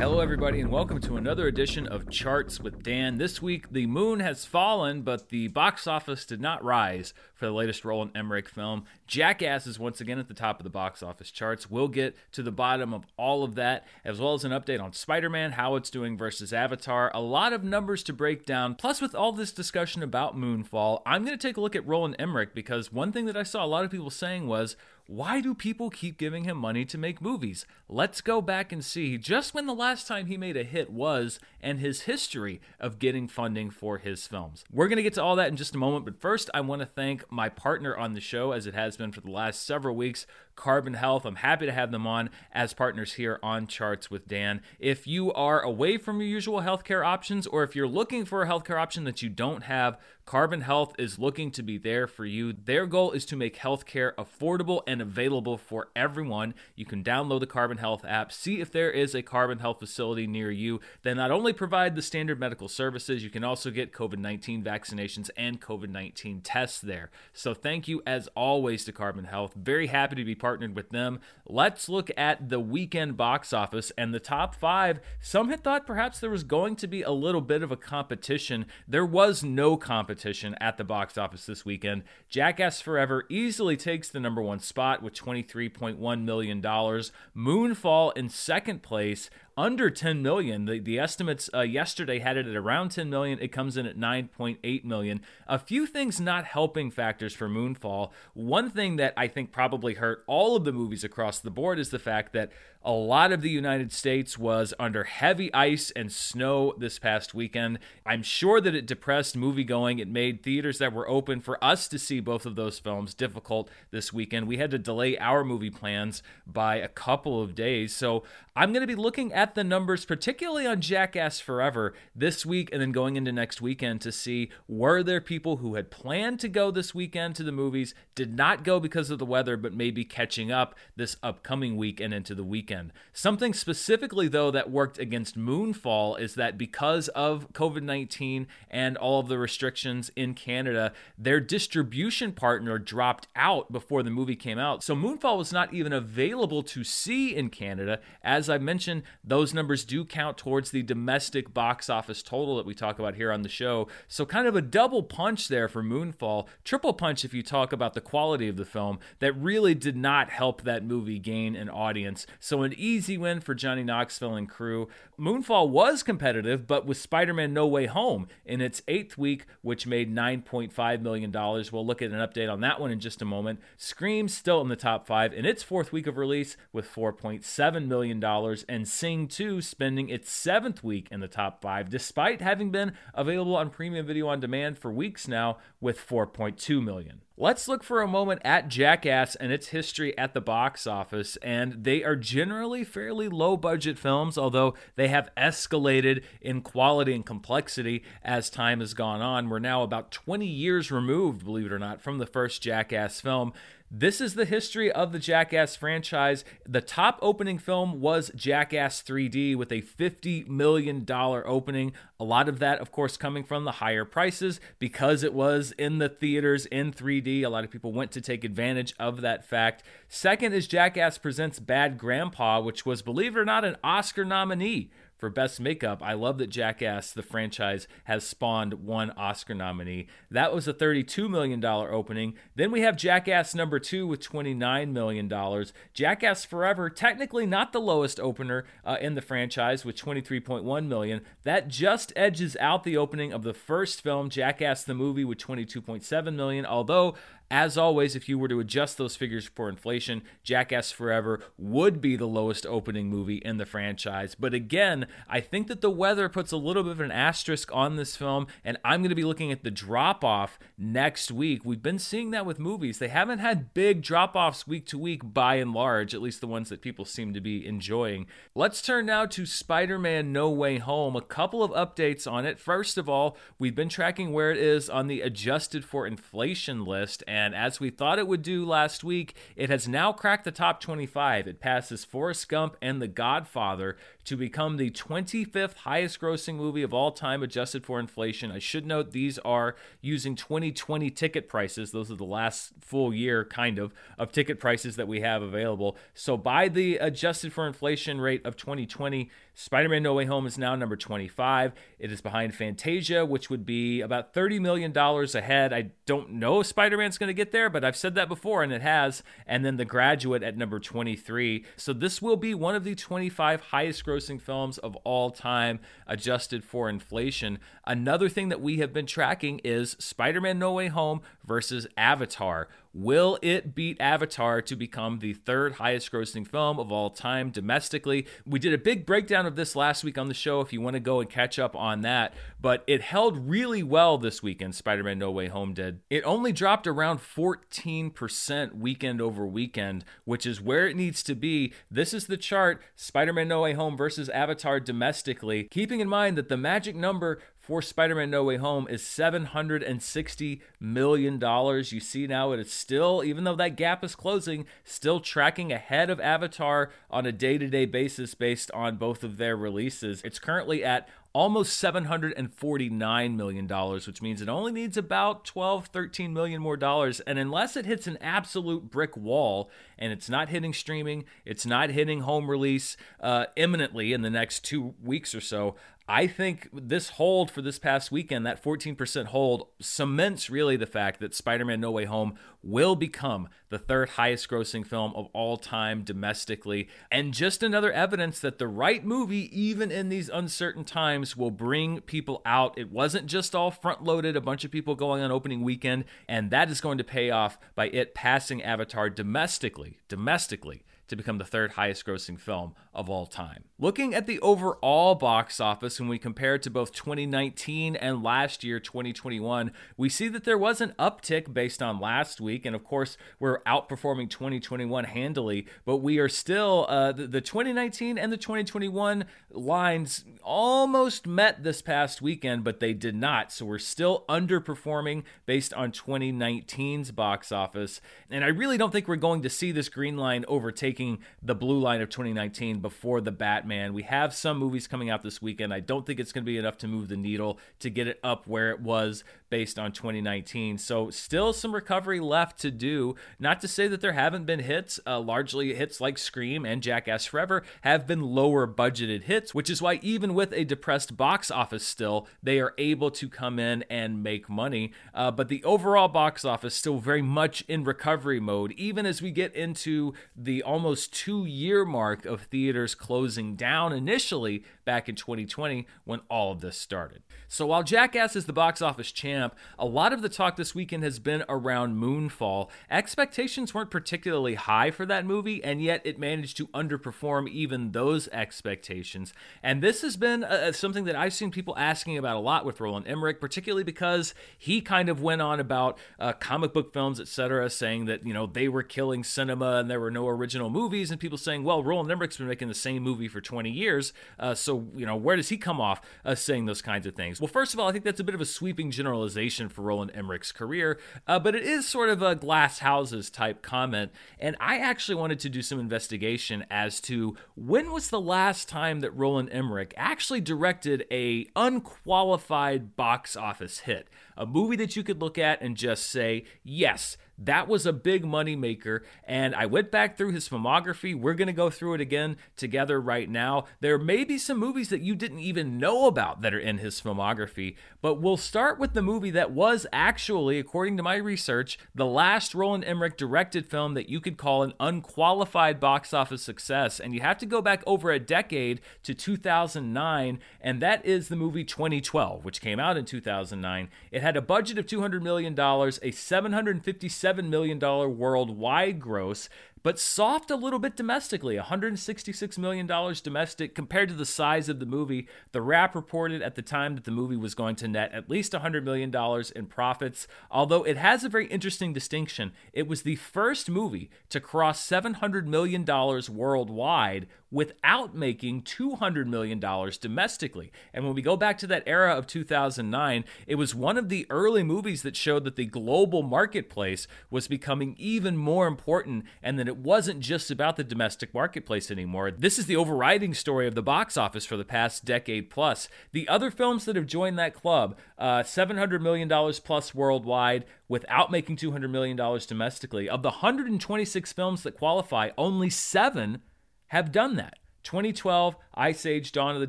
Hello, everybody, and welcome to another edition of Charts with Dan. This week, the moon has fallen, but the box office did not rise for the latest Roland Emmerich film. Jackass is once again at the top of the box office charts. We'll get to the bottom of all of that, as well as an update on Spider Man, how it's doing versus Avatar. A lot of numbers to break down. Plus, with all this discussion about Moonfall, I'm going to take a look at Roland Emmerich because one thing that I saw a lot of people saying was, why do people keep giving him money to make movies? Let's go back and see just when the last time he made a hit was and his history of getting funding for his films. We're going to get to all that in just a moment, but first, I want to thank my partner on the show, as it has been for the last several weeks, Carbon Health. I'm happy to have them on as partners here on Charts with Dan. If you are away from your usual healthcare options, or if you're looking for a healthcare option that you don't have, Carbon Health is looking to be there for you. Their goal is to make healthcare affordable and available for everyone. You can download the Carbon Health app, see if there is a Carbon Health facility near you. They not only provide the standard medical services, you can also get COVID 19 vaccinations and COVID 19 tests there. So thank you as always to Carbon Health. Very happy to be partnered with them. Let's look at the weekend box office and the top five. Some had thought perhaps there was going to be a little bit of a competition. There was no competition at the box office this weekend. Jackass Forever easily takes the number one spot with $23.1 million. Moonfall in second place under 10 million. The, the estimates uh, yesterday had it at around 10 million. It comes in at 9.8 million. A few things not helping factors for Moonfall. One thing that I think probably hurt all of the movies across the board is the fact that a lot of the United States was under heavy ice and snow this past weekend. I'm sure that it depressed movie going. It made theaters that were open for us to see both of those films difficult this weekend. We had to delay our movie plans by a couple of days. So I'm going to be looking at the numbers, particularly on Jackass Forever this week and then going into next weekend to see were there people who had planned to go this weekend to the movies, did not go because of the weather, but maybe catching up this upcoming week and into the weekend. Something specifically, though, that worked against Moonfall is that because of COVID 19 and all of the restrictions in Canada, their distribution partner dropped out before the movie came out. So Moonfall was not even available to see in Canada as I mentioned, those numbers do count towards the domestic box office total that we talk about here on the show. So, kind of a double punch there for Moonfall, triple punch if you talk about the quality of the film, that really did not help that movie gain an audience. So, an easy win for Johnny Knoxville and crew. Moonfall was competitive, but with Spider Man No Way Home in its eighth week, which made $9.5 million. We'll look at an update on that one in just a moment. Scream still in the top five in its fourth week of release with $4.7 million and Sing 2 spending its seventh week in the top five, despite having been available on premium video on demand for weeks now with 4.2 million. Let's look for a moment at Jackass and its history at the box office. And they are generally fairly low budget films, although they have escalated in quality and complexity as time has gone on. We're now about 20 years removed, believe it or not, from the first Jackass film. This is the history of the Jackass franchise. The top opening film was Jackass 3D with a $50 million opening. A lot of that, of course, coming from the higher prices because it was in the theaters in 3D. A lot of people went to take advantage of that fact. Second is Jackass Presents Bad Grandpa, which was, believe it or not, an Oscar nominee for Best Makeup. I love that Jackass, the franchise, has spawned one Oscar nominee. That was a $32 million opening. Then we have Jackass number two with $29 million. Jackass Forever, technically not the lowest opener uh, in the franchise with 23.1 million. That just edges out the opening of the first film, Jackass the movie, with 22.7 million. Although as always, if you were to adjust those figures for inflation, Jackass Forever would be the lowest opening movie in the franchise. But again, I think that the weather puts a little bit of an asterisk on this film, and I'm going to be looking at the drop off next week. We've been seeing that with movies. They haven't had big drop offs week to week by and large, at least the ones that people seem to be enjoying. Let's turn now to Spider Man No Way Home. A couple of updates on it. First of all, we've been tracking where it is on the adjusted for inflation list. And and as we thought it would do last week, it has now cracked the top 25. It passes Forrest Gump and The Godfather to become the 25th highest grossing movie of all time adjusted for inflation. I should note these are using 2020 ticket prices. Those are the last full year, kind of, of ticket prices that we have available. So by the adjusted for inflation rate of 2020, Spider Man No Way Home is now number 25. It is behind Fantasia, which would be about $30 million ahead. I don't know if Spider Man's going to get there, but I've said that before, and it has. And then The Graduate at number 23. So this will be one of the 25 highest grossing films of all time, adjusted for inflation. Another thing that we have been tracking is Spider Man No Way Home versus Avatar. Will it beat Avatar to become the third highest grossing film of all time domestically? We did a big breakdown of this last week on the show if you want to go and catch up on that, but it held really well this weekend, Spider Man No Way Home did. It only dropped around 14% weekend over weekend, which is where it needs to be. This is the chart Spider Man No Way Home versus Avatar domestically, keeping in mind that the magic number for Spider Man No Way Home is $760 million. You see now it is still, even though that gap is closing, still tracking ahead of Avatar on a day to day basis based on both of their releases. It's currently at almost $749 million, which means it only needs about 12, 13 million more dollars. And unless it hits an absolute brick wall and it's not hitting streaming, it's not hitting home release uh, imminently in the next two weeks or so, I think this hold for this past weekend, that 14% hold, cements really the fact that Spider Man No Way Home will become the third highest grossing film of all time domestically. And just another evidence that the right movie, even in these uncertain times, will bring people out. It wasn't just all front loaded, a bunch of people going on opening weekend, and that is going to pay off by it passing Avatar domestically. Domestically to become the third highest grossing film of all time. Looking at the overall box office, when we compare it to both 2019 and last year, 2021, we see that there was an uptick based on last week. And of course, we're outperforming 2021 handily, but we are still, uh, the, the 2019 and the 2021 lines almost met this past weekend, but they did not. So we're still underperforming based on 2019's box office. And I really don't think we're going to see this green line overtaking the blue line of 2019 before the Batman. We have some movies coming out this weekend. I don't think it's going to be enough to move the needle to get it up where it was based on 2019. So, still some recovery left to do. Not to say that there haven't been hits. Uh, largely, hits like Scream and Jackass Forever have been lower budgeted hits, which is why, even with a depressed box office still, they are able to come in and make money. Uh, but the overall box office still very much in recovery mode, even as we get into the almost two year mark of theaters closing down initially back in 2020 when all of this started. So while Jackass is the box office champ, a lot of the talk this weekend has been around Moonfall. Expectations weren't particularly high for that movie, and yet it managed to underperform even those expectations. And this has been uh, something that I've seen people asking about a lot with Roland Emmerich, particularly because he kind of went on about uh, comic book films, etc., saying that you know they were killing cinema and there were no original movies, and people saying, well, Roland Emmerich's been making the same movie for 20 years, uh, so you know, where does he come off uh, saying those kinds of things? Well, first of all, I think that's a bit of a sweeping generalization for Roland Emmerich's career, uh, but it is sort of a glass houses type comment. And I actually wanted to do some investigation as to when was the last time that Roland Emmerich actually directed a unqualified box office hit, a movie that you could look at and just say, yes, that was a big money maker. And I went back through his filmography. We're going to go through it again together right now. There may be some movies that you didn't even know about that are in his filmography, but we'll start with the movie that was actually, according to my research, the last Roland Emmerich directed film that you could call an unqualified box office success. And you have to go back over a decade to 2009, and that is the movie 2012, which came out in 2009. It had a budget of $200 million, a 757 $7 million worldwide gross but soft a little bit domestically $166 million domestic compared to the size of the movie. The Wrap reported at the time that the movie was going to net at least $100 million in profits, although it has a very interesting distinction. It was the first movie to cross $700 million worldwide without making $200 million domestically. And when we go back to that era of 2009, it was one of the early movies that showed that the global marketplace was becoming even more important and that it wasn't just about the domestic marketplace anymore. This is the overriding story of the box office for the past decade plus. The other films that have joined that club, uh, $700 million plus worldwide, without making $200 million domestically. Of the 126 films that qualify, only seven have done that. 2012, Ice Age Dawn of the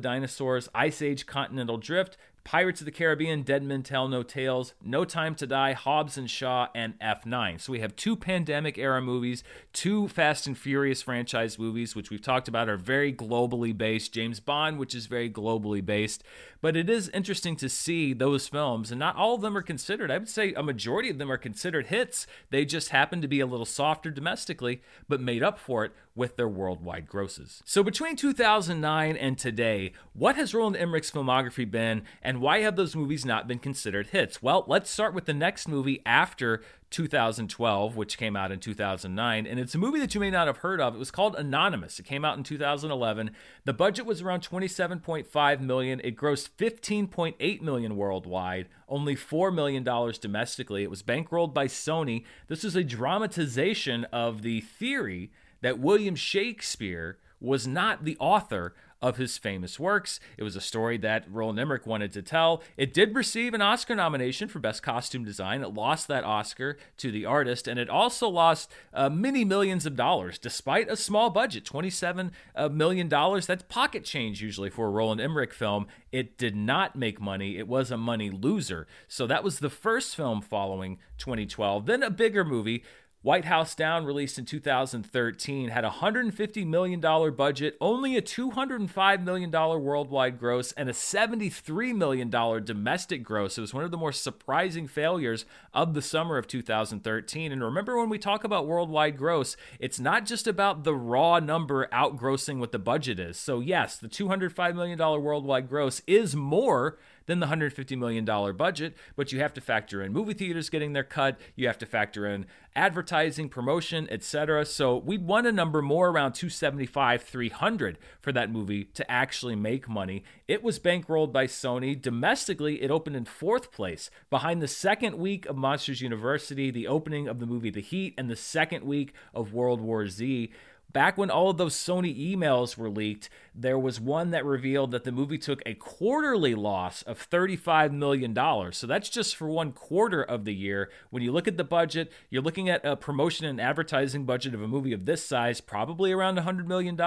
Dinosaurs, Ice Age Continental Drift, Pirates of the Caribbean, Dead Men Tell No Tales, No Time to Die, Hobbs and Shaw, and F9. So we have two pandemic era movies, two Fast and Furious franchise movies, which we've talked about are very globally based. James Bond, which is very globally based. But it is interesting to see those films, and not all of them are considered. I would say a majority of them are considered hits. They just happen to be a little softer domestically, but made up for it with their worldwide grosses. So between 2009 and today, what has Roland Emmerich's filmography been, and why have those movies not been considered hits? Well, let's start with the next movie after 2012, which came out in 2009. And it's a movie that you may not have heard of. It was called Anonymous. It came out in 2011. The budget was around 27.5 million. It grossed 15.8 million worldwide, only $4 million domestically. It was bankrolled by Sony. This is a dramatization of the theory that William Shakespeare was not the author of his famous works. It was a story that Roland Emmerich wanted to tell. It did receive an Oscar nomination for Best Costume Design. It lost that Oscar to the artist, and it also lost uh, many millions of dollars despite a small budget $27 uh. That's pocket change usually for a Roland Emmerich film. It did not make money, it was a money loser. So that was the first film following 2012. Then a bigger movie White House Down, released in 2013, had a $150 million budget, only a $205 million worldwide gross, and a $73 million domestic gross. It was one of the more surprising failures of the summer of 2013. And remember, when we talk about worldwide gross, it's not just about the raw number outgrossing what the budget is. So, yes, the $205 million worldwide gross is more than the $150 million budget, but you have to factor in movie theaters getting their cut, you have to factor in advertising, promotion, etc. So we'd want a number more around 275, 300 for that movie to actually make money. It was bankrolled by Sony. Domestically, it opened in fourth place behind the second week of Monsters University, the opening of the movie The Heat, and the second week of World War Z. Back when all of those Sony emails were leaked, there was one that revealed that the movie took a quarterly loss of $35 million. So that's just for one quarter of the year. When you look at the budget, you're looking at a promotion and advertising budget of a movie of this size, probably around $100 million.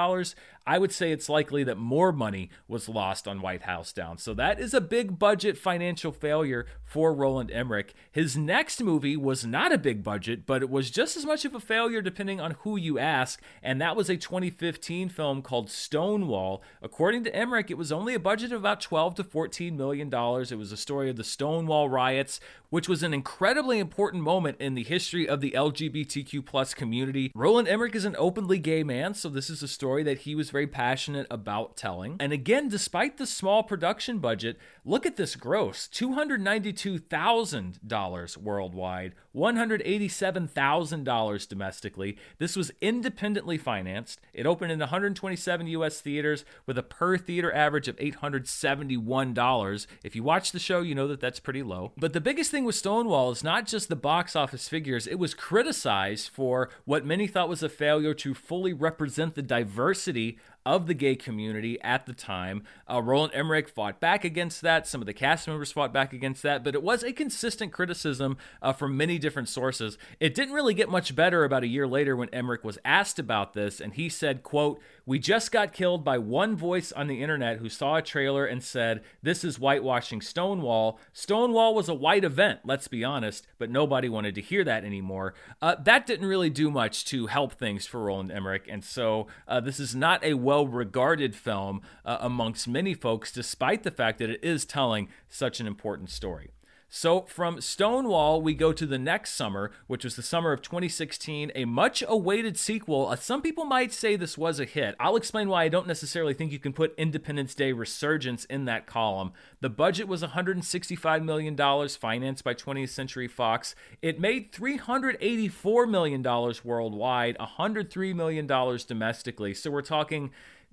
I would say it's likely that more money was lost on White House Down. So that is a big budget financial failure for Roland Emmerich. His next movie was not a big budget, but it was just as much of a failure depending on who you ask, and that was a 2015 film called Stonewall. According to Emmerich, it was only a budget of about 12 to 14 million dollars. It was a story of the Stonewall riots, which was an incredibly important moment in the history of the LGBTQ plus community. Roland Emmerich is an openly gay man, so this is a story that he was very passionate about telling. And again, despite the small production budget, look at this gross $292,000 worldwide, $187,000 domestically. This was independently financed. It opened in 127 US theaters with a per theater average of $871. If you watch the show, you know that that's pretty low. But the biggest thing with Stonewall is not just the box office figures, it was criticized for what many thought was a failure to fully represent the diversity of the gay community at the time. Uh, Roland Emmerich fought back against that. Some of the cast members fought back against that, but it was a consistent criticism uh, from many different sources. It didn't really get much better about a year later when Emmerich was asked about this, and he said, "quote We just got killed by one voice on the internet who saw a trailer and said this is whitewashing Stonewall. Stonewall was a white event, let's be honest, but nobody wanted to hear that anymore. Uh, that didn't really do much to help things for Roland Emmerich, and so uh, this is not a well regarded film uh, amongst many folks, despite the fact that it is telling such an important story. So, from Stonewall, we go to the next summer, which was the summer of 2016, a much awaited sequel. Uh, some people might say this was a hit. I'll explain why I don't necessarily think you can put Independence Day Resurgence in that column. The budget was $165 million, financed by 20th Century Fox. It made $384 million worldwide, $103 million domestically. So, we're talking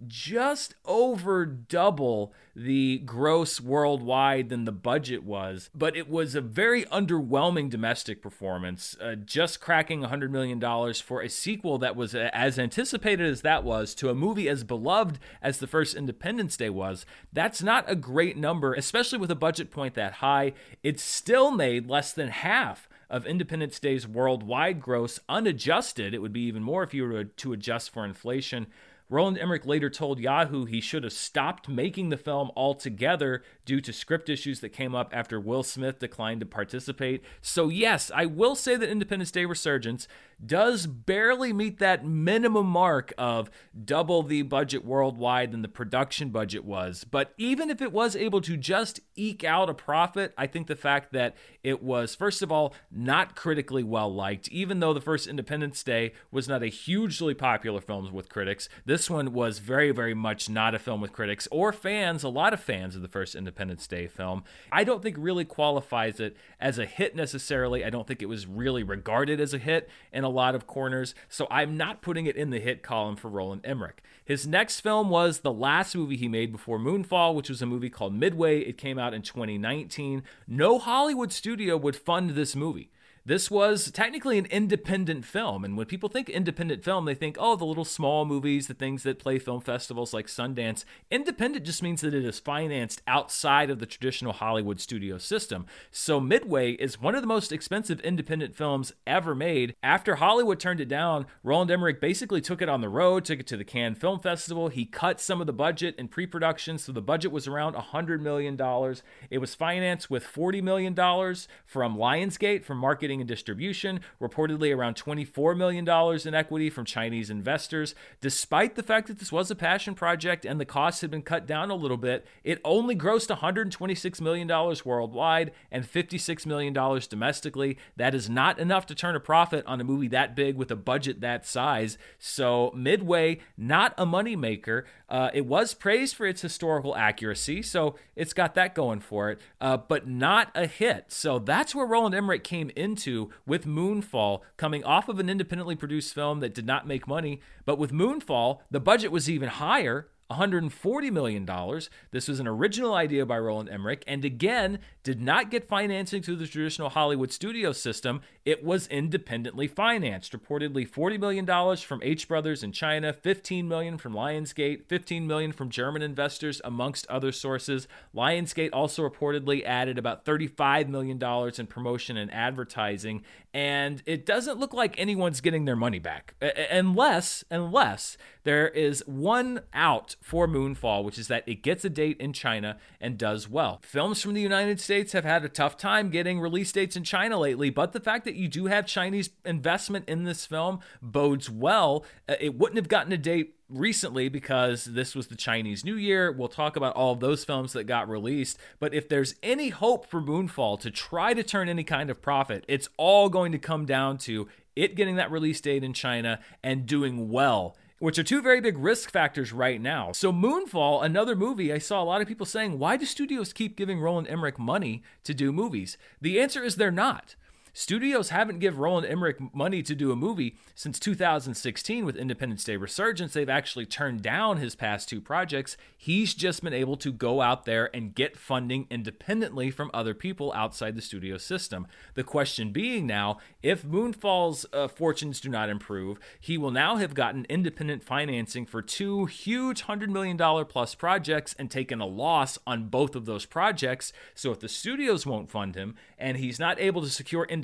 just over double the gross worldwide than the budget was, but it was a very underwhelming domestic performance, uh, just cracking $100 million for a sequel that was as anticipated as that was to a movie as beloved as the first Independence Day was. That's not a great number, especially with a budget point that high. It still made less than half of Independence Day's worldwide gross unadjusted. It would be even more if you were to adjust for inflation. Roland Emmerich later told Yahoo he should have stopped making the film altogether due to script issues that came up after Will Smith declined to participate. So, yes, I will say that Independence Day Resurgence does barely meet that minimum mark of double the budget worldwide than the production budget was. But even if it was able to just eke out a profit, I think the fact that it was, first of all, not critically well liked, even though the first Independence Day was not a hugely popular film with critics, this one was very, very much not a film with critics or fans, a lot of fans of the first Independence Day film. I don't think really qualifies it as a hit necessarily. I don't think it was really regarded as a hit in a lot of corners, so I'm not putting it in the hit column for Roland Emmerich. His next film was the last movie he made before Moonfall, which was a movie called Midway. It came out in 2019. No Hollywood studio would fund this movie. This was technically an independent film. And when people think independent film, they think, oh, the little small movies, the things that play film festivals like Sundance. Independent just means that it is financed outside of the traditional Hollywood studio system. So Midway is one of the most expensive independent films ever made. After Hollywood turned it down, Roland Emmerich basically took it on the road, took it to the Cannes Film Festival. He cut some of the budget in pre production, so the budget was around $100 million. It was financed with $40 million from Lionsgate, from marketing marketing and distribution, reportedly around $24 million in equity from Chinese investors. Despite the fact that this was a passion project and the costs had been cut down a little bit, it only grossed $126 million worldwide and $56 million domestically. That is not enough to turn a profit on a movie that big with a budget that size. So, Midway, not a moneymaker. Uh, it was praised for its historical accuracy, so it's got that going for it, uh, but not a hit. So that's where Roland Emmerich came into with Moonfall, coming off of an independently produced film that did not make money. But with Moonfall, the budget was even higher $140 million. This was an original idea by Roland Emmerich, and again, did not get financing through the traditional Hollywood studio system. It was independently financed. Reportedly $40 million from H Brothers in China, 15 million from Lionsgate, 15 million from German investors, amongst other sources. Lionsgate also reportedly added about $35 million in promotion and advertising, and it doesn't look like anyone's getting their money back. Unless, unless there is one out for Moonfall, which is that it gets a date in China and does well. Films from the United States have had a tough time getting release dates in China lately, but the fact that you do have Chinese investment in this film bodes well. Uh, it wouldn't have gotten a date recently because this was the Chinese New Year. We'll talk about all those films that got released. But if there's any hope for Moonfall to try to turn any kind of profit, it's all going to come down to it getting that release date in China and doing well which are two very big risk factors right now. So, Moonfall, another movie, I saw a lot of people saying, why do studios keep giving Roland Emmerich money to do movies? The answer is they're not. Studios haven't given Roland Emmerich money to do a movie since 2016 with Independence Day Resurgence. They've actually turned down his past two projects. He's just been able to go out there and get funding independently from other people outside the studio system. The question being now, if Moonfall's uh, fortunes do not improve, he will now have gotten independent financing for two huge $100 million plus projects and taken a loss on both of those projects. So if the studios won't fund him and he's not able to secure independent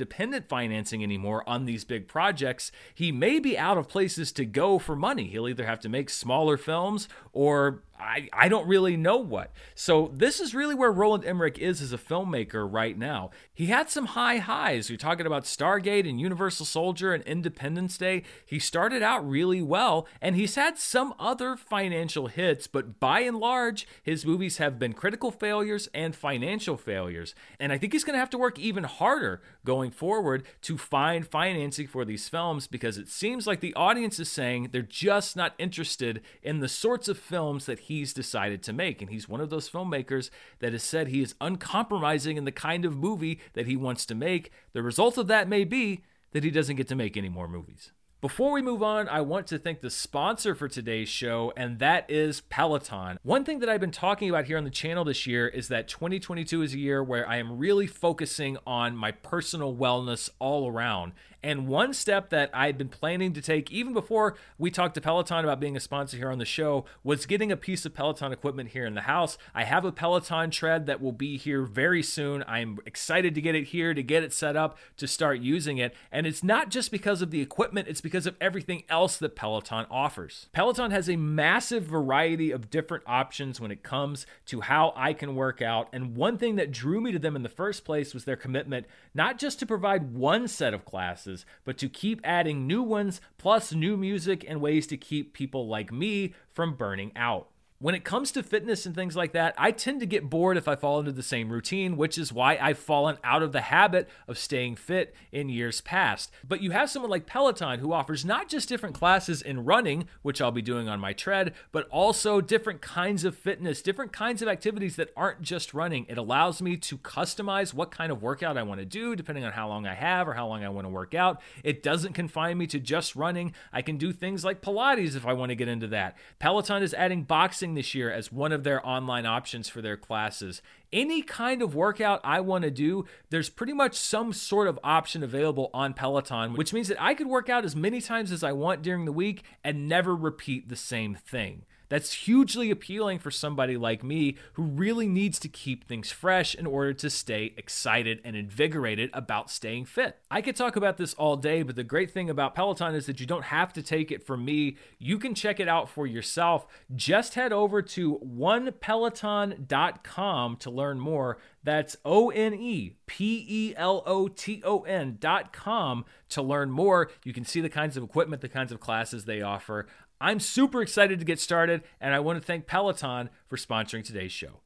financing anymore on these big projects, he may be out of places to go for money. He'll either have to make smaller films or I, I don't really know what. So this is really where Roland Emmerich is as a filmmaker right now. He had some high highs. You're talking about Stargate and Universal Soldier and Independence Day. He started out really well, and he's had some other financial hits, but by and large, his movies have been critical failures and financial failures. And I think he's going to have to work even harder going forward to find financing for these films because it seems like the audience is saying they're just not interested in the sorts of films that he's decided to make. And he's one of those filmmakers that has said he is uncompromising in the kind of movie that he wants to make. The result of that may be that he doesn't get to make any more movies. Before we move on, I want to thank the sponsor for today's show, and that is Peloton. One thing that I've been talking about here on the channel this year is that 2022 is a year where I am really focusing on my personal wellness all around. And one step that I'd been planning to take even before we talked to Peloton about being a sponsor here on the show was getting a piece of Peloton equipment here in the house. I have a Peloton tread that will be here very soon. I'm excited to get it here, to get it set up, to start using it. And it's not just because of the equipment, it's because of everything else that Peloton offers. Peloton has a massive variety of different options when it comes to how I can work out, and one thing that drew me to them in the first place was their commitment not just to provide one set of classes, but to keep adding new ones, plus new music and ways to keep people like me from burning out when it comes to fitness and things like that, I tend to get bored if I fall into the same routine, which is why I've fallen out of the habit of staying fit in years past. But you have someone like Peloton who offers not just different classes in running, which I'll be doing on my tread, but also different kinds of fitness, different kinds of activities that aren't just running. It allows me to customize what kind of workout I want to do depending on how long I have or how long I want to work out. It doesn't confine me to just running. I can do things like Pilates if I want to get into that. Peloton is adding boxing this year as one of their online options for their classes. Any kind of workout I want to do, there's pretty much some sort of option available on Peloton, which means that I could work out as many times as I want during the week and never repeat the same thing. That's hugely appealing for somebody like me who really needs to keep things fresh in order to stay excited and invigorated about staying fit. I could talk about this all day, but the great thing about Peloton is that you don't have to take it from me. You can check it out for yourself. Just head over to onepeloton.com to learn more. That's O N E P E L O T O N dot com to learn more. You can see the kinds of equipment, the kinds of classes they offer. I'm super excited to get started, and I want to thank Peloton for sponsoring today's show.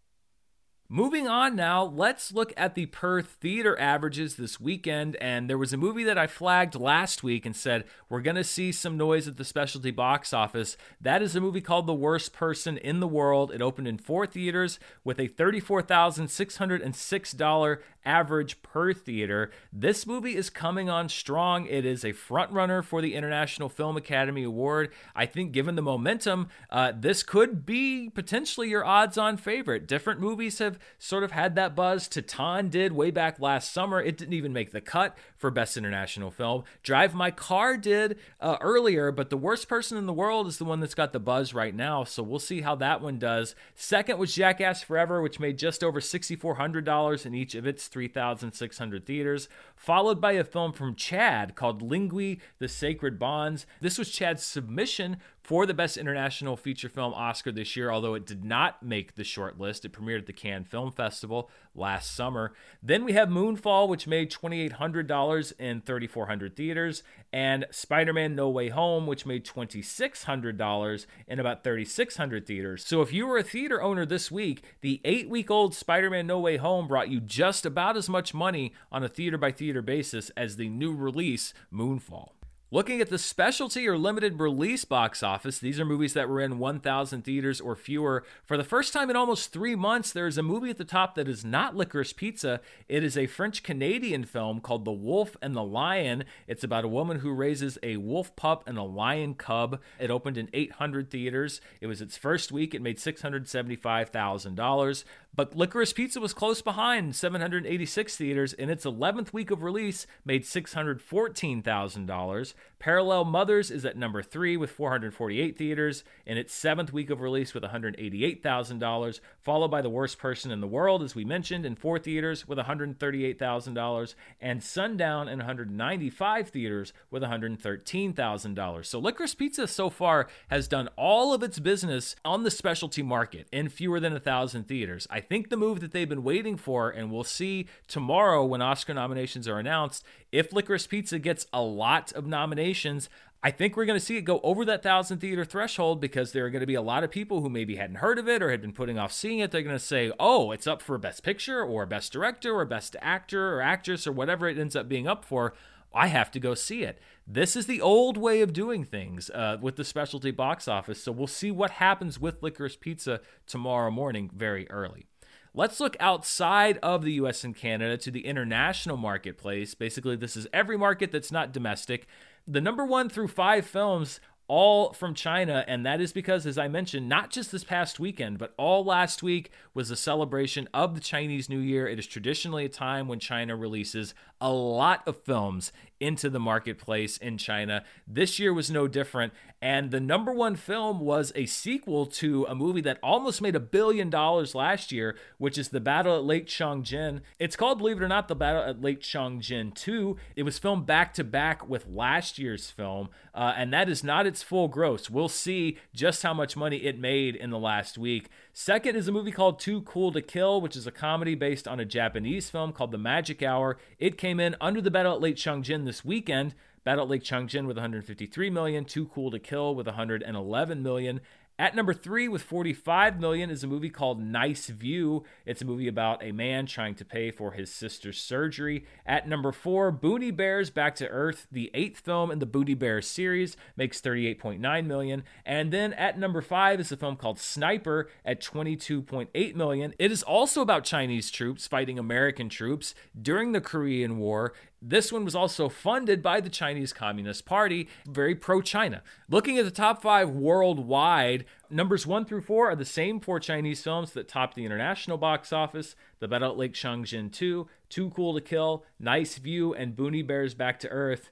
Moving on now, let's look at the per theater averages this weekend. And there was a movie that I flagged last week and said, we're going to see some noise at the specialty box office. That is a movie called The Worst Person in the World. It opened in four theaters with a $34,606 average per theater. This movie is coming on strong. It is a frontrunner for the International Film Academy Award. I think, given the momentum, uh, this could be potentially your odds on favorite. Different movies have sort of had that buzz. Titane did way back last summer. It didn't even make the cut for Best International Film. Drive My Car did uh, earlier, but The Worst Person in the World is the one that's got the buzz right now. So we'll see how that one does. Second was Jackass Forever, which made just over $6,400 in each of its 3,600 theaters, followed by a film from Chad called Lingui The Sacred Bonds. This was Chad's submission for the Best International Feature Film Oscar this year, although it did not make the short list. It premiered at the Cannes Film Festival last summer. Then we have Moonfall, which made $2,800 in 3,400 theaters, and Spider Man No Way Home, which made $2,600 in about 3,600 theaters. So if you were a theater owner this week, the eight week old Spider Man No Way Home brought you just about as much money on a theater by theater basis as the new release, Moonfall. Looking at the specialty or limited release box office, these are movies that were in 1,000 theaters or fewer. For the first time in almost three months, there is a movie at the top that is not Licorice Pizza. It is a French Canadian film called The Wolf and the Lion. It's about a woman who raises a wolf pup and a lion cub. It opened in 800 theaters. It was its first week. It made $675,000. But Licorice Pizza was close behind, 786 theaters. In its 11th week of release, made $614,000. Parallel Mothers is at number three with 448 theaters in its seventh week of release with $188,000, followed by The Worst Person in the World, as we mentioned, in four theaters with $138,000, and Sundown in 195 theaters with $113,000. So Licorice Pizza so far has done all of its business on the specialty market in fewer than a thousand theaters. I think the move that they've been waiting for, and we'll see tomorrow when Oscar nominations are announced, if Licorice Pizza gets a lot of nominations, I think we're going to see it go over that thousand theater threshold because there are going to be a lot of people who maybe hadn't heard of it or had been putting off seeing it. They're going to say, oh, it's up for Best Picture or Best Director or Best Actor or Actress or whatever it ends up being up for. I have to go see it. This is the old way of doing things uh, with the specialty box office. So we'll see what happens with Licorice Pizza tomorrow morning, very early. Let's look outside of the US and Canada to the international marketplace. Basically, this is every market that's not domestic. The number one through five films all from China. And that is because, as I mentioned, not just this past weekend, but all last week was a celebration of the Chinese New Year. It is traditionally a time when China releases a lot of films into the marketplace in China. This year was no different. And the number one film was a sequel to a movie that almost made a billion dollars last year, which is The Battle at Lake Changjin. It's called, believe it or not, The Battle at Lake Changjin 2. It was filmed back to back with last year's film, uh, and that is not its full gross. We'll see just how much money it made in the last week. Second is a movie called Too Cool to Kill, which is a comedy based on a Japanese film called The Magic Hour. It came in under The Battle at Lake Changjin this weekend. Battle at Lake Changjin with 153 million, Too Cool to Kill with 111 million. At number three, with 45 million, is a movie called Nice View. It's a movie about a man trying to pay for his sister's surgery. At number four, Boonie Bears Back to Earth, the eighth film in the Boonie Bears series, makes 38.9 million. And then at number five is a film called Sniper at 22.8 million. It is also about Chinese troops fighting American troops during the Korean War. This one was also funded by the Chinese Communist Party, very pro China. Looking at the top five worldwide, numbers one through four are the same four Chinese films that topped the international box office The Battle at Lake Changjin 2, Too Cool to Kill, Nice View, and Boonie Bears Back to Earth.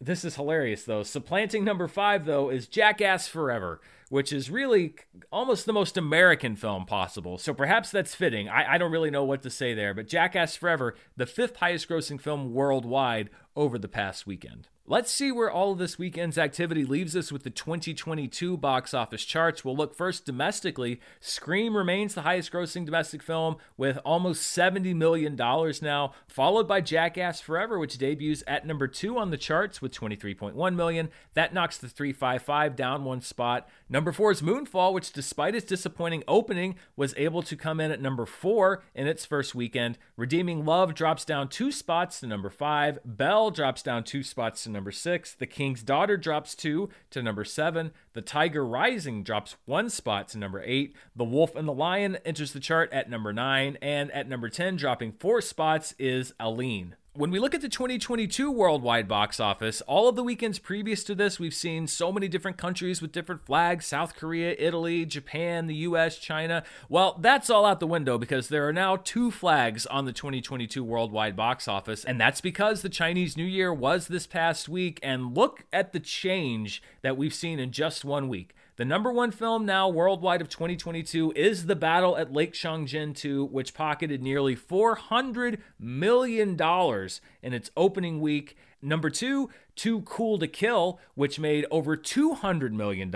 This is hilarious, though. Supplanting number five, though, is Jackass Forever, which is really almost the most American film possible. So perhaps that's fitting. I, I, don't really know what to say there, but Jackass Forever, the fifth highest grossing film worldwide over the past weekend. Let's see where all of this weekend's activity leaves us with the 2022 box office charts. We'll look first domestically. Scream remains the highest grossing domestic film with almost $70 million now, followed by Jackass Forever, which debuts at number two on the charts with 23.1 million. That knocks the 355 down one spot. Number four is Moonfall, which despite its disappointing opening, was able to come in at number four in its first weekend. Redeeming Love drops down two spots to number five. Belle drops down two spots to number six. The King's Daughter drops two to number seven. The Tiger Rising drops one spot to number eight. The Wolf and the Lion enters the chart at number nine. And at number 10, dropping four spots, is Aline. When we look at the 2022 worldwide box office, all of the weekends previous to this, we've seen so many different countries with different flags South Korea, Italy, Japan, the US, China. Well, that's all out the window because there are now two flags on the 2022 worldwide box office, and that's because the Chinese New Year was this past week. And look at the change that we've seen in just one week. The number one film now worldwide of 2022 is The Battle at Lake Changjin 2, which pocketed nearly $400 million in its opening week. Number two, Too Cool to Kill, which made over $200 million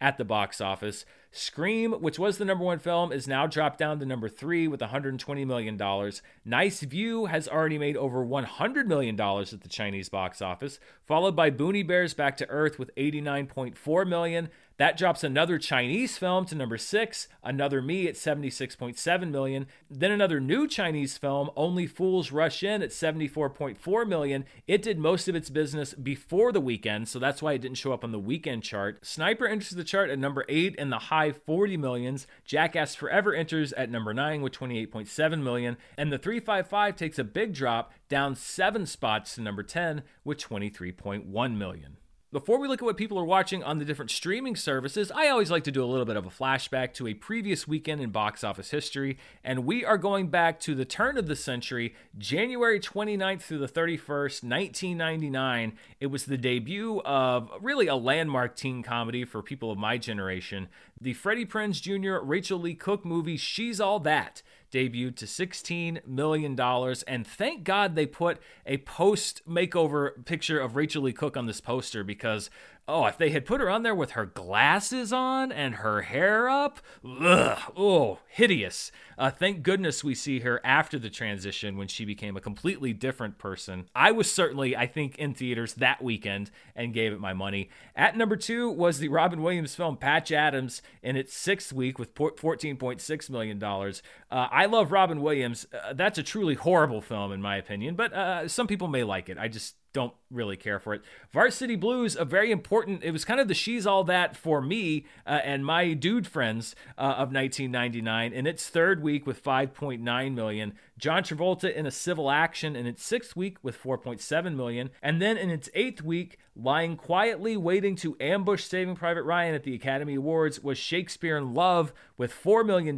at the box office. Scream, which was the number one film, is now dropped down to number three with $120 million. Nice View has already made over $100 million at the Chinese box office, followed by Boonie Bears Back to Earth with $89.4 million. That drops another Chinese film to number six, Another Me at 76.7 million. Then another new Chinese film, Only Fools Rush In at 74.4 million. It did most of its business before the weekend, so that's why it didn't show up on the weekend chart. Sniper enters the chart at number eight in the high 40 millions. Jackass Forever enters at number nine with 28.7 million. And the 355 takes a big drop, down seven spots to number 10 with 23.1 million. Before we look at what people are watching on the different streaming services, I always like to do a little bit of a flashback to a previous weekend in box office history, and we are going back to the turn of the century, January 29th through the 31st, 1999. It was the debut of really a landmark teen comedy for people of my generation, the Freddie Prinze Jr., Rachel Leigh Cook movie She's All That debuted to $16 million. And thank God they put a post makeover picture of Rachel Leigh Cook on this poster because Oh, if they had put her on there with her glasses on and her hair up, ugh, oh, hideous. Uh, thank goodness we see her after the transition when she became a completely different person. I was certainly, I think, in theaters that weekend and gave it my money. At number two was the Robin Williams film Patch Adams in its sixth week with $14.6 million. Uh, I love Robin Williams. Uh, that's a truly horrible film, in my opinion, but uh, some people may like it. I just don't really care for it. Varsity Blues, a very important, it was kind of the She's All That for me uh, and my dude friends uh, of 1999 in its third week with 5.9 million. John Travolta in a civil action in its sixth week with 4.7 million, and then in its eighth week, lying quietly waiting to ambush Saving Private Ryan at the Academy Awards was Shakespeare in Love with $4 million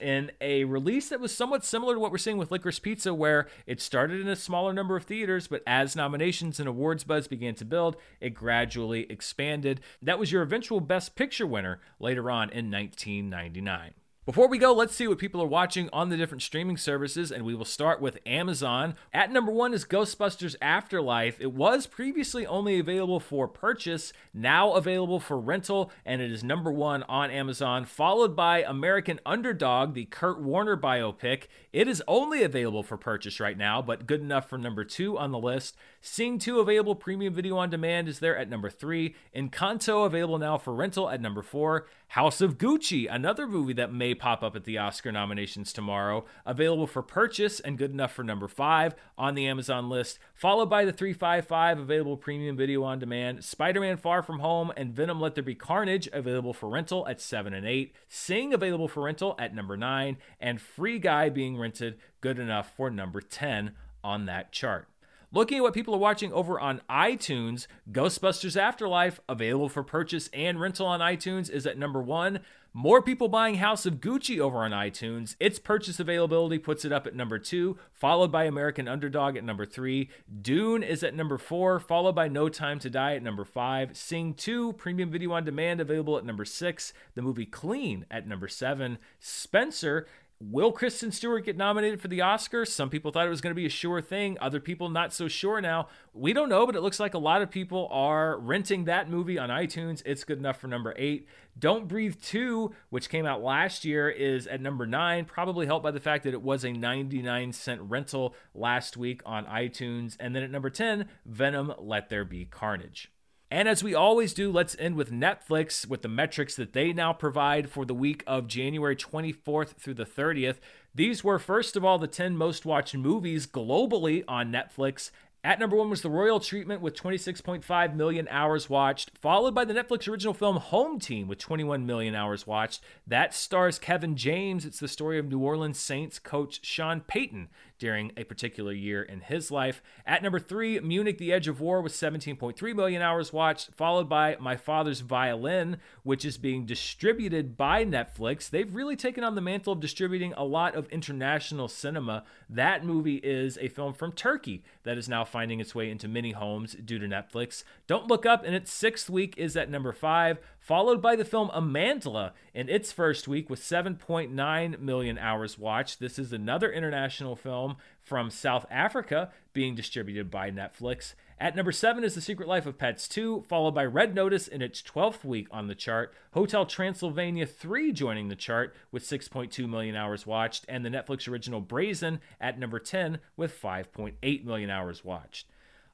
in a release that was somewhat similar to what we're seeing with Licorice Pizza, where it started in a smaller number of theaters, but as nominations and awards buzz began to build, it gradually expanded. That was your eventual Best Picture winner later on in 1999. Before we go, let's see what people are watching on the different streaming services, and we will start with Amazon. At number one is Ghostbusters Afterlife. It was previously only available for purchase, now available for rental, and it is number one on Amazon, followed by American Underdog, the Kurt Warner biopic. It is only available for purchase right now, but good enough for number two on the list. Sing 2 available premium video on demand is there at number 3. Encanto available now for rental at number 4. House of Gucci, another movie that may pop up at the Oscar nominations tomorrow, available for purchase and good enough for number 5 on the Amazon list, followed by the 355 available premium video on demand. Spider-Man Far From Home and Venom Let There Be Carnage available for rental at 7 and 8. Sing available for rental at number 9 and Free Guy being rented good enough for number 10 on that chart. Looking at what people are watching over on iTunes, Ghostbusters Afterlife, available for purchase and rental on iTunes, is at number one. More people buying House of Gucci over on iTunes. Its purchase availability puts it up at number two, followed by American Underdog at number three. Dune is at number four, followed by No Time to Die at number five. Sing 2, premium video on demand, available at number six. The movie Clean at number seven. Spencer Will Kristen Stewart get nominated for the Oscar? Some people thought it was going to be a sure thing. Other people not so sure now. We don't know, but it looks like a lot of people are renting that movie on iTunes. It's good enough for number eight. Don't Breathe 2, which came out last year, is at number nine, probably helped by the fact that it was a 99 cent rental last week on iTunes. And then at number 10, Venom Let There Be Carnage. And as we always do, let's end with Netflix with the metrics that they now provide for the week of January 24th through the 30th. These were, first of all, the 10 most watched movies globally on Netflix at number one was The Royal Treatment with 26.5 million hours watched, followed by the Netflix original film Home Team with 21 million hours watched. That stars Kevin James. It's the story of New Orleans Saints coach Sean Payton during a particular year in his life. At number three, Munich The Edge of War with 17.3 million hours watched, followed by My Father's Violin, which is being distributed by Netflix. They've really taken on the mantle of distributing a lot of international cinema. That movie is a film from Turkey that is now finding its way into many homes due to Netflix. Don't Look Up in its sixth week is at number five, followed by the film Amandla in its first week with 7.9 million hours watched. This is another international film from South Africa being distributed by Netflix. At number seven is The Secret Life of Pets 2, followed by Red Notice in its 12th week on the chart, Hotel Transylvania 3 joining the chart with 6.2 million hours watched, and the Netflix original Brazen at number 10 with 5.8 million hours watched.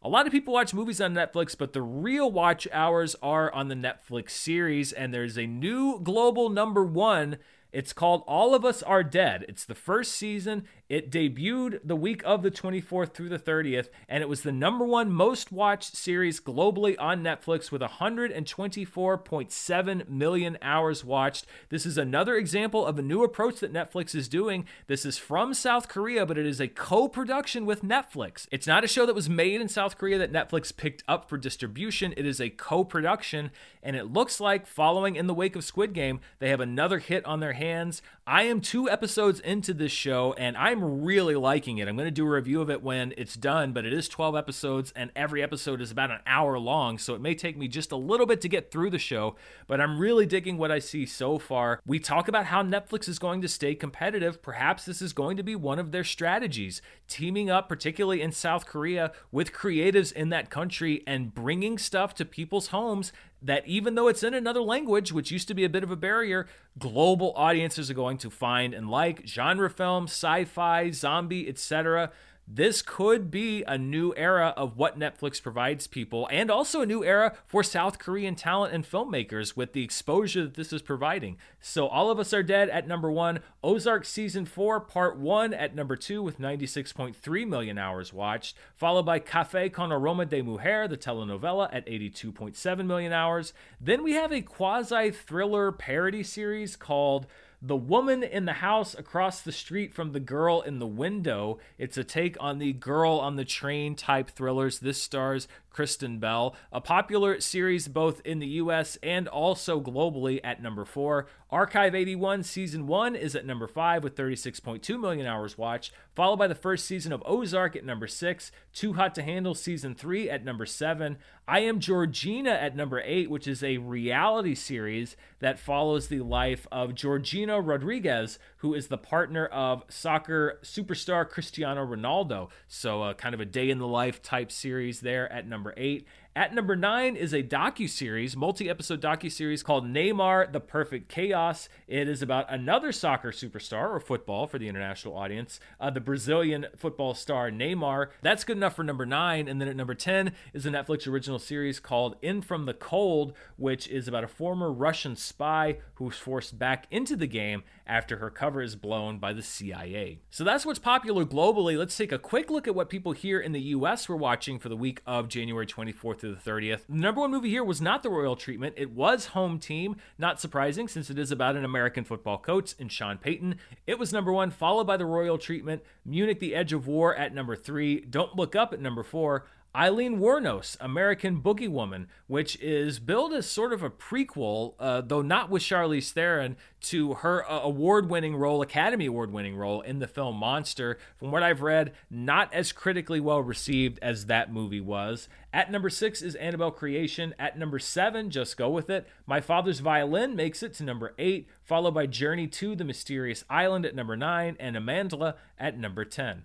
A lot of people watch movies on Netflix, but the real watch hours are on the Netflix series, and there's a new global number one. It's called All of Us Are Dead. It's the first season. It debuted the week of the 24th through the 30th, and it was the number one most watched series globally on Netflix with 124.7 million hours watched. This is another example of a new approach that Netflix is doing. This is from South Korea, but it is a co production with Netflix. It's not a show that was made in South Korea that Netflix picked up for distribution, it is a co production, and it looks like following in the wake of Squid Game, they have another hit on their hands. I am two episodes into this show, and I'm really liking it. I'm going to do a review of it when it's done, but it is 12 episodes, and every episode is about an hour long, so it may take me just a little bit to get through the show, but I'm really digging what I see so far. We talk about how Netflix is going to stay competitive. Perhaps this is going to be one of their strategies, teaming up, particularly in South Korea, with creatives in that country and bringing stuff to people's homes that even though it's in another language, which used to be a bit of a barrier, global audiences are going to find and like genre films, sci fi, zombie, etc. this could be a new era of what Netflix provides people, and also a new era for South Korean talent and filmmakers with the exposure that this is providing. So, All of Us Are Dead at number one, Ozark Season 4, Part 1 at number two with 96.3 million hours watched, followed by Café con Aroma de Mujer, the telenovela, at 82.7 million hours. Then we have a quasi thriller parody series called the Woman in the House Across the Street from the Girl in the Window. It's a take on the Girl on the Train type thrillers. This stars Kristen Bell, a popular series both in the US and also globally at number 4. Archive 81 season 1 is at number 5 with 36.2 million hours watched, followed by the first season of Ozark at number 6, Too Hot to Handle season 3 at number 7, I Am Georgina at number 8, which is a reality series that follows the life of Georgina Rodriguez, who is the partner of soccer superstar Cristiano Ronaldo. So, uh, kind of a day in the life type series there at number eight. At number nine is a docu-series, multi-episode docu-series called Neymar: The Perfect Chaos. It is about another soccer superstar or football for the international audience, uh, the Brazilian football star Neymar. That's good enough for number nine. And then at number ten is a Netflix original series called In from the Cold, which is about a former Russian spy who's forced back into the game after her cover is blown by the CIA. So that's what's popular globally. Let's take a quick look at what people here in the U.S. were watching for the week of January 24th through the 30th. The number one movie here was not the royal treatment, it was Home Team. Not surprising since it is about an American football coach and Sean Payton. It was number one, followed by the royal treatment, Munich the Edge of War at number three, Don't Look Up at number four. Aileen Wuornos, American Boogie Woman, which is billed as sort of a prequel, uh, though not with Charlize Theron, to her uh, award-winning role, Academy Award-winning role in the film Monster. From what I've read, not as critically well received as that movie was. At number six is Annabelle Creation. At number seven, just go with it. My Father's Violin makes it to number eight, followed by Journey to the Mysterious Island at number nine, and Amandla at number ten.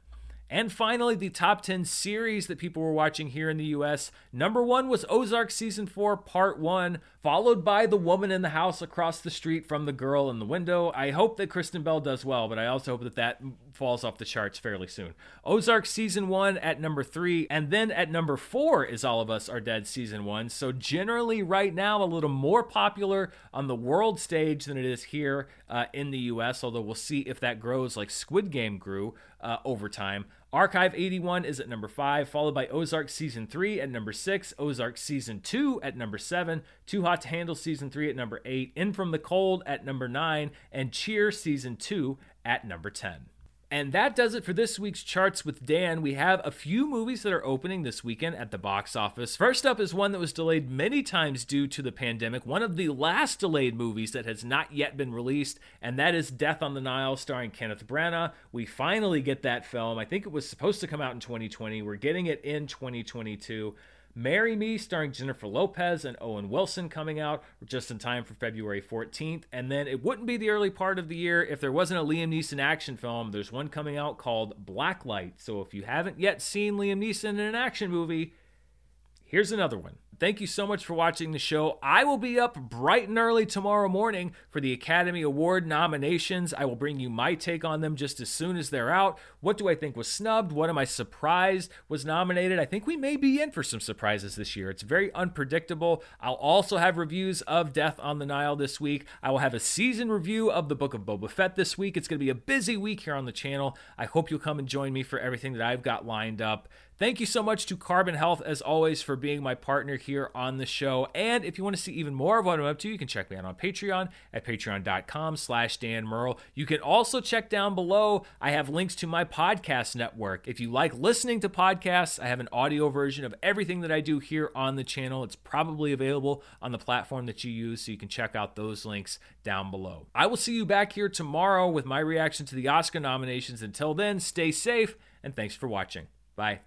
And finally, the top 10 series that people were watching here in the US. Number one was Ozark Season 4, Part 1, followed by The Woman in the House Across the Street from the Girl in the Window. I hope that Kristen Bell does well, but I also hope that that falls off the charts fairly soon. Ozark Season 1 at number 3, and then at number 4 is All of Us Are Dead Season 1. So, generally, right now, a little more popular on the world stage than it is here uh, in the US, although we'll see if that grows like Squid Game grew uh, over time. Archive 81 is at number 5, followed by Ozark Season 3 at number 6, Ozark Season 2 at number 7, Too Hot to Handle Season 3 at number 8, In From the Cold at number 9, and Cheer Season 2 at number 10. And that does it for this week's charts with Dan. We have a few movies that are opening this weekend at the box office. First up is one that was delayed many times due to the pandemic, one of the last delayed movies that has not yet been released, and that is Death on the Nile starring Kenneth Branagh. We finally get that film. I think it was supposed to come out in 2020. We're getting it in 2022. Marry Me, starring Jennifer Lopez and Owen Wilson, coming out just in time for February 14th. And then it wouldn't be the early part of the year if there wasn't a Liam Neeson action film. There's one coming out called Blacklight. So if you haven't yet seen Liam Neeson in an action movie, here's another one. Thank you so much for watching the show. I will be up bright and early tomorrow morning for the Academy Award nominations. I will bring you my take on them just as soon as they're out. What do I think was snubbed? What am I surprised was nominated? I think we may be in for some surprises this year. It's very unpredictable. I'll also have reviews of Death on the Nile this week. I will have a season review of the Book of Boba Fett this week. It's going to be a busy week here on the channel. I hope you'll come and join me for everything that I've got lined up. Thank you so much to Carbon Health, as always, for being my partner here on the show. And if you want to see even more of what I'm up to, you can check me out on Patreon at patreon.com slash Dan Murrell. You can also check down below. I have links to my podcast network. If you like listening to podcasts, I have an audio version of everything that I do here on the channel. It's probably available on the platform that you use, so you can check out those links down below. I will see you back here tomorrow with my reaction to the Oscar nominations. Until then, stay safe, and thanks for watching. Bye.